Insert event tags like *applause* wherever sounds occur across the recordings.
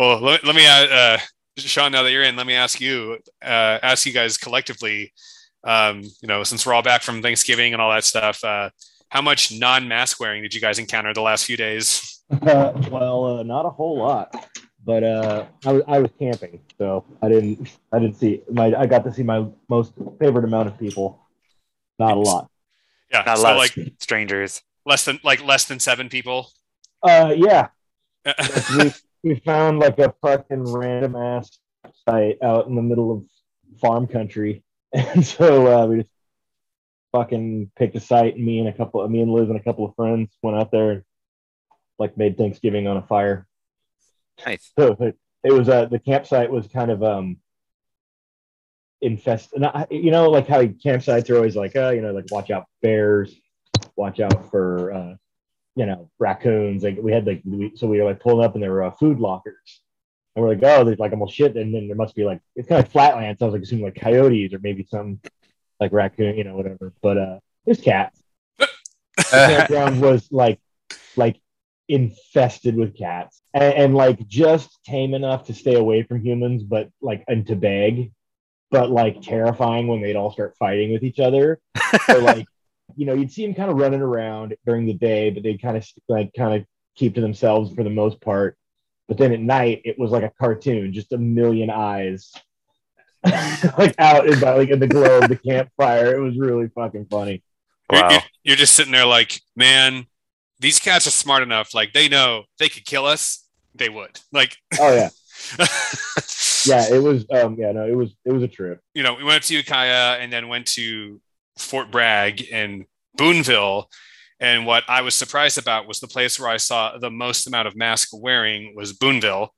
Well, let, let me uh, Sean. Now that you're in, let me ask you, uh, ask you guys collectively. Um, you know, since we're all back from Thanksgiving and all that stuff, uh, how much non-mask wearing did you guys encounter the last few days? Uh, *laughs* well, uh, not a whole lot, but uh, I was I was camping, so I didn't I didn't see my I got to see my most favorite amount of people. Not a lot. Yeah, Not a so lot like strangers. less than like less than seven people. Uh, yeah, *laughs* Like, we found like a fucking random ass site out in the middle of farm country, *laughs* and so uh, we just fucking picked a site. And me and a couple, of me and Liz and a couple of friends went out there and like made Thanksgiving on a fire. Nice. So it, it was uh, the campsite was kind of um infested. Not, you know, like how campsites are always like, uh, you know, like watch out for bears, watch out for uh, you know, raccoons. Like we had like we, so we were like pulling up and there were uh, food lockers. And we're like, oh, there's like almost shit. And then there must be like it's kind of flatland. So I was like assuming like coyotes or maybe some like raccoon, you know, whatever. But uh there's cats. *laughs* The campground was like like infested with cats and, and like just tame enough to stay away from humans, but like and to beg, but like terrifying when they'd all start fighting with each other. So like, you know, you'd see them kind of running around during the day, but they'd kind of like kind of keep to themselves for the most part. But then at night, it was like a cartoon, just a million eyes, *laughs* like out in the, like in the glow of the campfire. It was really fucking funny. You're- Wow. You're, you're just sitting there like, man, these cats are smart enough. Like they know they could kill us. They would. Like, Oh yeah, *laughs* yeah. It was um yeah no, it was it was a trip. you know, we went up to Ukiah and then went to Fort Bragg and Boonville. And what I was surprised about was the place where I saw the most amount of mask wearing was Boonville.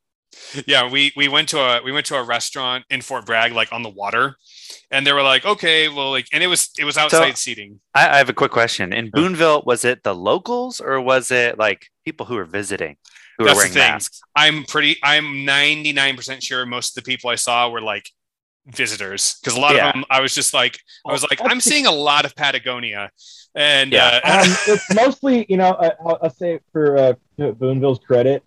Yeah, we we went to a we went to a restaurant in Fort Bragg, like on the water, and they were like, okay, well, like, and it was it was outside seating. I, I have a quick question. In Boonville, was it the locals or was it like people who were visiting who That's were the wearing thing. masks? I'm pretty I'm 99% sure most of the people I saw were like visitors because a lot Yeah. of them I was just like I was like I'm seeing a lot of Patagonia and Yeah. uh, um, *laughs* it's mostly, you know, I, I'll, I'll say for uh, Boonville's credit,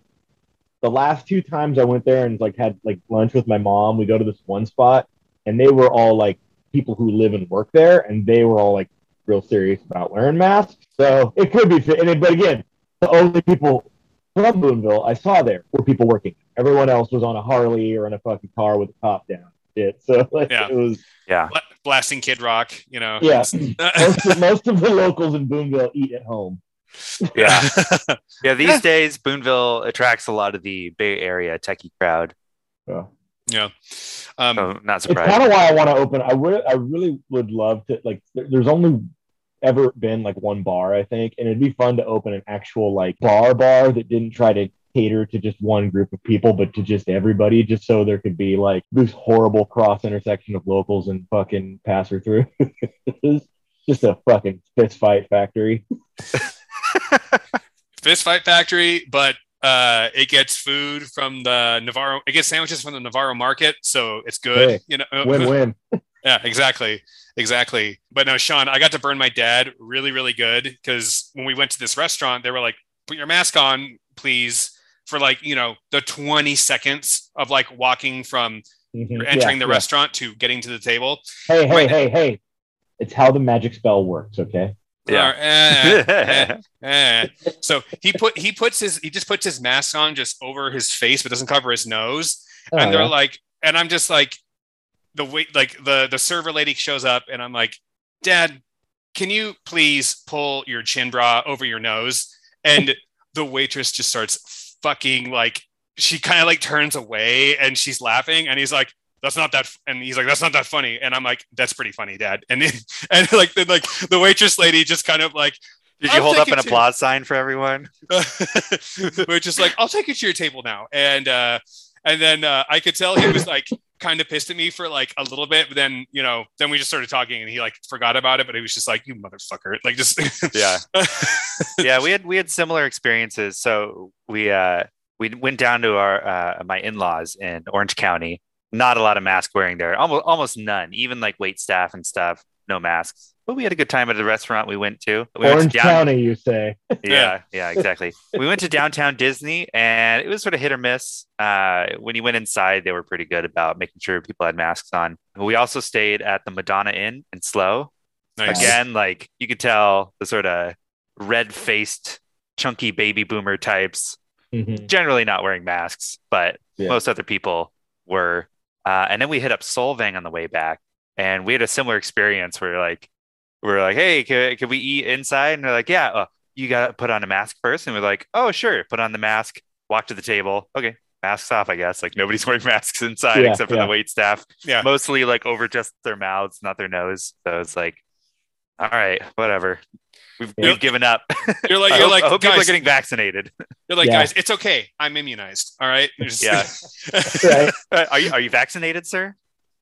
the last two times I went there and like had like lunch with my mom, we go to this one spot, and they were all like people who live and work there, and they were all like real serious about wearing masks. So it could be, fit- and but again, the only people from Boonville I saw there were people working. Everyone else was on a Harley or in a fucking car with the top down. Shit. *laughs* So like, Yeah. it was Yeah. bla- blasting Kid Rock, you know. yeah. *laughs* most, of, most of the locals in Boonville eat at home. Yeah. *laughs* Yeah. These Yeah. days, Boonville attracts a lot of the Bay Area techie crowd. So. yeah. Um, So not it's surprised. kind of why I want to open. I would, I really would love to. Like, there- there's only ever been like one bar, I think, and it'd be fun to open an actual like bar bar that didn't try to cater to just one group of people, but to just everybody, just so there could be like this horrible cross intersection of locals and fucking passer through. *laughs* Just a fucking fist fight factory. *laughs* Fist Fight Factory, but uh, it gets food from the Navarro. It gets sandwiches from the Navarro Market, so it's good. Hey, you know, *laughs* Win win. Yeah, exactly. Exactly. But no, Sean, I got to burn my dad really, really good because when we went to this restaurant, they were like, put your mask on, please, for like, you know, the 20 seconds of like walking from entering the restaurant to getting to the table. Hey, hey, Right. hey, hey! It's how the magic spell works. Okay. Yeah. Or, eh, *laughs* eh, eh. So he put he puts his he just puts his mask on just over his face, but doesn't cover his nose. Oh, and they're yeah. like, and I'm just like, the wait, like the the server lady shows up, and I'm like, Dad, can you please pull your chin bra over your nose? And the waitress just starts fucking like, she kind of like turns away, and she's laughing, and he's like. That's not that, f-" and he's like, "That's not that funny," and I'm like, "That's pretty funny, Dad." And then, *laughs* and like the like the waitress lady just kind of like Did you I'll hold up an applause sign for everyone? *laughs* we're just like, I'll take you to your table now. And uh and then uh I could tell he was like kind of pissed at me for like a little bit, but then you know, then we just started talking and he like forgot about it, but he was just like, You motherfucker. *laughs* Like just Yeah. *laughs* yeah, we had we had similar experiences. So we uh we went down to our uh my in-laws in Orange County. Not a lot of mask wearing there. Almost almost none. Even like wait staff and stuff, no masks. But we had a good time at the restaurant we went to. We went Orange to down- County, you say? yeah, yeah, exactly. we went to downtown Disney, and it was sort of hit or miss. Uh, when you went inside, they were pretty good about making sure people had masks on. We also stayed at the Madonna Inn in SLO. Nice. Again, like you could tell the sort of red-faced, chunky baby boomer types Mhm. generally not wearing masks, but Yeah. most other people were. Uh, and then we hit up Solvang on the way back, and we had a similar experience where like we're like, "Hey, can, can we eat inside?" And they're like, "Yeah, uh, you got to put on a mask first. And we're like, "Oh, sure." Put on the mask, walk to the table. Okay, masks off. I guess like nobody's *laughs* wearing masks inside Yeah, except for yeah. the wait staff. Yeah. mostly like over just their mouths, not their nose. So it's like, all right, whatever. We've, Yeah. we've given up. You're *laughs* like, you're hope, like, I hope people are getting vaccinated. *laughs* you're like, Yeah. guys, it's okay. I'm immunized. All right. You're just- Yeah. Right. Are you are you vaccinated, sir?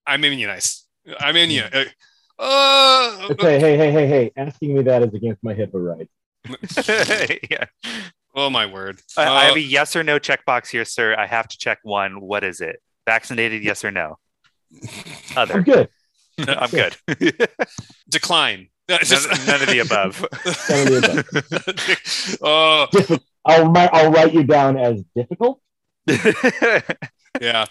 I'm immunized. I'm immunized. Uh, It's hey, hey, hey, hey, hey. Asking me that is against my HIPAA rights. *laughs* yeah. oh my word. I, I Uh, have a yes or no checkbox here, sir. I have to check one. What is it? Vaccinated, yes or no? Other. I'm Other. good. *laughs* I'm good. *laughs* decline. No, just- none, none of the above. None of the oh Diffi- I'll, I'll write you down as difficult. yeah.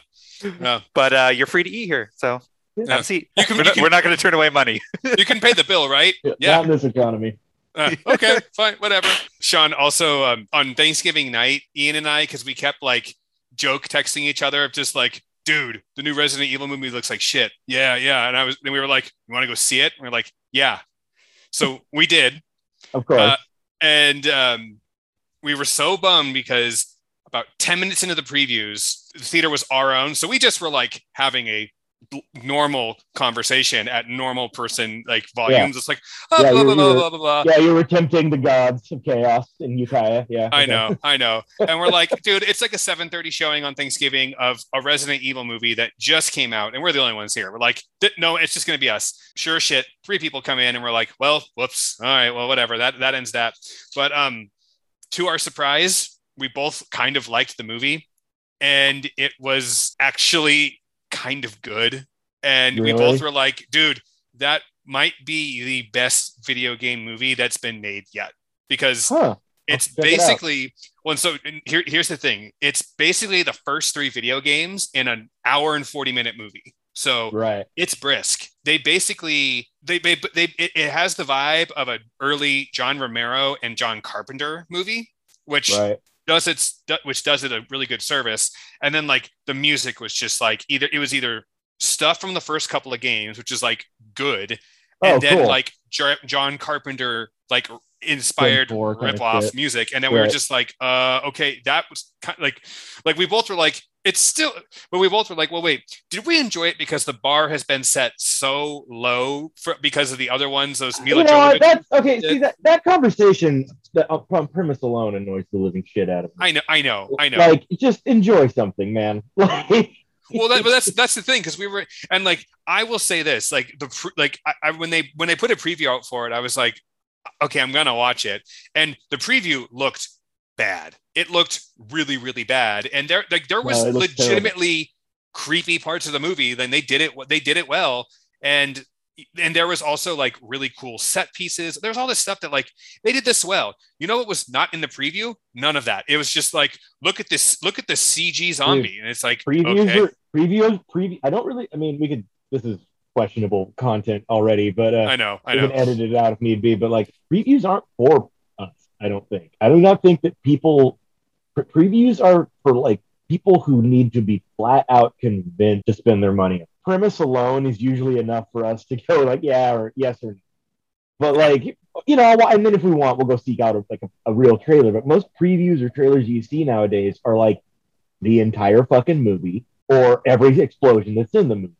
Yeah. but uh, you're free to eat here, so Yeah. have a. You can- we're, you not, can- we're not going to turn away money. *laughs* You can pay the bill, right? Not Yeah. in this economy. Uh, *laughs* okay, fine, whatever. Sean, also um, on Thanksgiving night, Ian and I, because we kept like joke texting each other of just like, dude, the new Resident Evil movie looks like shit. Yeah, yeah. And I was, then we were like, you want to go see it? And we are like, yeah. So we did. Of course. Uh, and um, we were so bummed because about 10 minutes into the previews, the theater was our own. So we just were like having a l- normal conversation at normal person like volumes. It's like, oh, Yeah, blah, blah, blah, blah, blah, blah. yeah, you were tempting the gods of chaos in Ukiah. Yeah. I okay. know, I know. *laughs* And we're like, dude, it's like a 7:30 showing on Thanksgiving of a Resident Evil movie that just came out, and we're the only ones here. We're like, no, it's just gonna be us. Sure shit. Three people come in, and we're like, well, whoops. All right, well, whatever. That that ends that. But um, to our surprise, we both kind of liked the movie, and it was actually kind of good. And we both were like, dude, that might be the best video game movie that's been made yet because Huh. it's check it basically well so here, here's the thing it's basically the first three video games in an hour and 40 minute movie so Right. it's brisk they basically they they, they it, it has the vibe of an early john romero and john carpenter movie which Right. Does its which does it a really good service. And then like the music was just like either it was either stuff from the first couple of games which is like good and Oh, then cool. like john carpenter like inspired rip off music. And then we were just like uh okay that was kind of like like we both were like it's still but we both were like well wait did we enjoy it because the bar has been set so low for because of the other ones those Milla you know? That's okay. did. See that that conversation that uh, upon premise alone annoys the living shit out of me. I know I know I know Like, just enjoy something, man. *laughs* Like, well that, but that's *laughs* that's the thing because we were and like i will say this like the pre- like I, I when they when they put a preview out for it i was like okay i'm gonna watch it and the preview looked bad it looked really really bad and there like there was No, legitimately creepy parts of the movie then they did it they did it well and and there was also like really cool set pieces there's all this stuff that like they did this well you know what was not in the preview none of that it was just like look at this look at the cg zombie and it's like previews okay. are previews. Preview. I don't really. I mean, we could. This is questionable content already, but uh, I know, I we know. can edit it out if need be. But like, previews aren't for. I don't think. I do not think that people. Pre- previews are for like people who need to be flat out convinced to spend their money. Premise alone is usually enough for us to *laughs* go like, yeah or yes or no. But like, you know, and then if we want, we'll go seek out like a, a real trailer. But most previews or trailers you see nowadays are like the entire fucking movie or every explosion that's in the movie.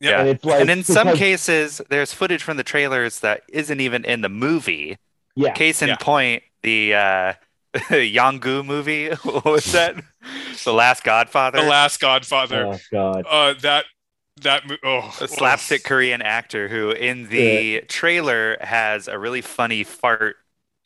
Yeah. And it's like, and in some cases, there's footage from the trailers that isn't even in the movie. Yeah, Case in Yeah. point, the uh, *laughs* Young-gu movie. *laughs* What was that? the Last Godfather. The Last Godfather. oh god, Uh, that that mo- oh, a slapstick Korean actor who, in the trailer, has a really funny fart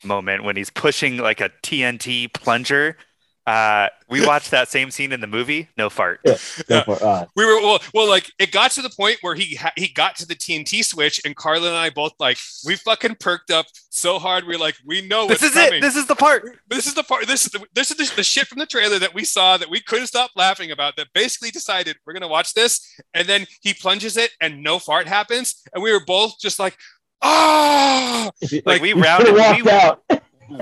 moment when he's pushing like a TNT plunger Uh, we watched that same scene in the movie. No fart. Go for it. Uh, we were well, well, like it got to the point where he ha- he got to the TNT switch, and Carla and I both like we fucking perked up so hard. We are like, we know This is coming. it. This is the part. This is the part. This is the, this is the, the shit from the trailer that we saw that we couldn't stop laughing about. That basically decided we're gonna watch this, and then he plunges it, and no fart happens, and we were both just like, ah. Like, Like, we we rounded, should have walked we, out.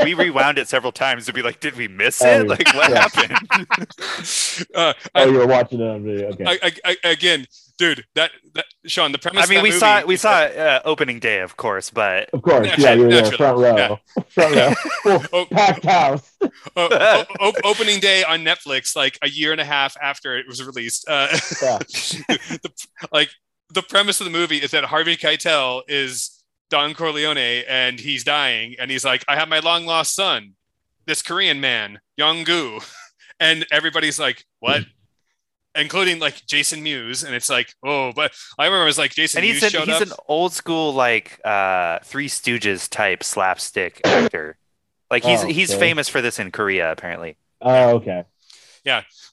We rewound it several times to be like, did we miss Oh, it? yeah. Like, what Yeah. happened? *laughs* uh, Oh, I, you were watching it on video. Okay. I, I, I, again, dude, that, that Sean, the premise. I of mean, that we movie saw we saw it, uh, opening day, of course, but of course. Naturally, yeah, you were there, naturally, front row. yeah. *laughs* Front row. *laughs* Oh, packed house. uh, o- o- opening day on Netflix, like a year and a half after it was released. Uh, Yeah. the, like the premise of the movie is that Harvey Keitel is Don Corleone and he's dying, and he's like, "I have my long lost son, this Korean man, Young-gu," *laughs* and everybody's like, "What?" *laughs* Including like Jason Mewes, and it's like, oh, but I remember it was like Jason and he's Mewes an, showed he's up. an old school like uh Three Stooges type slapstick actor. Like he's Oh, he's famous for this in Korea apparently. Oh, okay.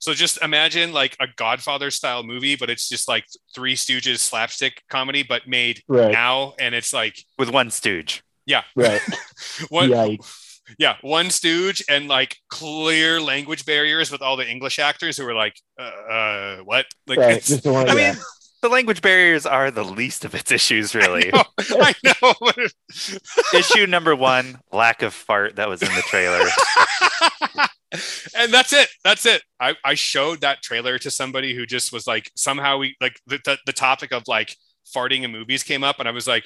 So just imagine like a Godfather style movie, but it's just like Three Stooges slapstick comedy, but made Right. now, and it's like with one stooge. Yeah. Right. *laughs* one, Yikes. yeah, one Stooge and like clear language barriers with all the English actors who were like, uh, uh what? Like, Right. it's, the one. I yeah. mean, the language barriers are the least of its issues, *laughs* really. I know. I know. Issue number one: lack of fart that was in the trailer. *laughs* and that's it. That's it. I, I showed that trailer to somebody who just was like, somehow we like the, the, the topic of like farting in movies came up, and I was like,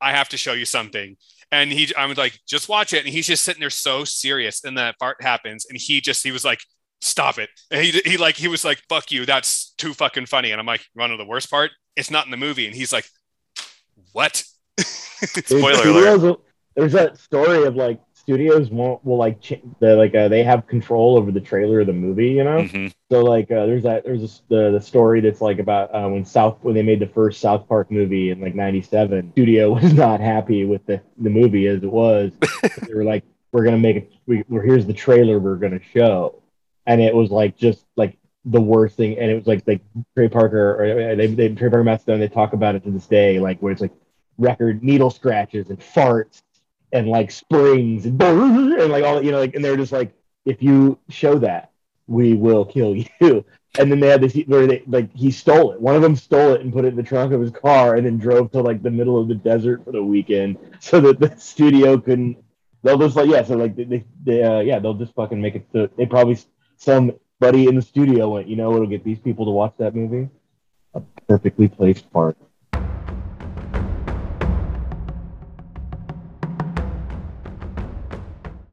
I have to show you something. And he, I was like, just watch it. And he's just sitting there so serious. And that fart happens. And he just, he was like, stop it. And he, he like, he was like, fuck you. That's too fucking funny. And I'm like, you want to know the worst part? It's not in the movie. And he's like, what? *laughs* Spoiler alert. There's that story of like studios won't will like ch- the like uh, they have control over the trailer of the movie, you know. Mhm. So like uh, there's that there's this, the the story that's like about uh, when South when they made the first South Park movie in like '97. Studio *laughs* was not happy with the the movie as it was. *laughs* they were like, we're gonna make it. We, we're here's the trailer we're gonna show, and it was like just like the worst thing. And it was like like Trey Parker or uh, they they Trey Parker Matt Stone. They talk about it to this day, like where it's like record needle scratches and farts and like springs and, *laughs* and like all you know like and they're just like if you show that we will kill *laughs* you. And then they had this where they like he stole it. One of them stole it and put it in the trunk of his car and then drove to like the middle of the desert for the weekend *laughs* so that the studio couldn't they'll just like yeah so like they, they, uh, yeah they'll just fucking make it so they probably somebody in the studio went you know it'll get these people to watch that movie. A perfectly placed part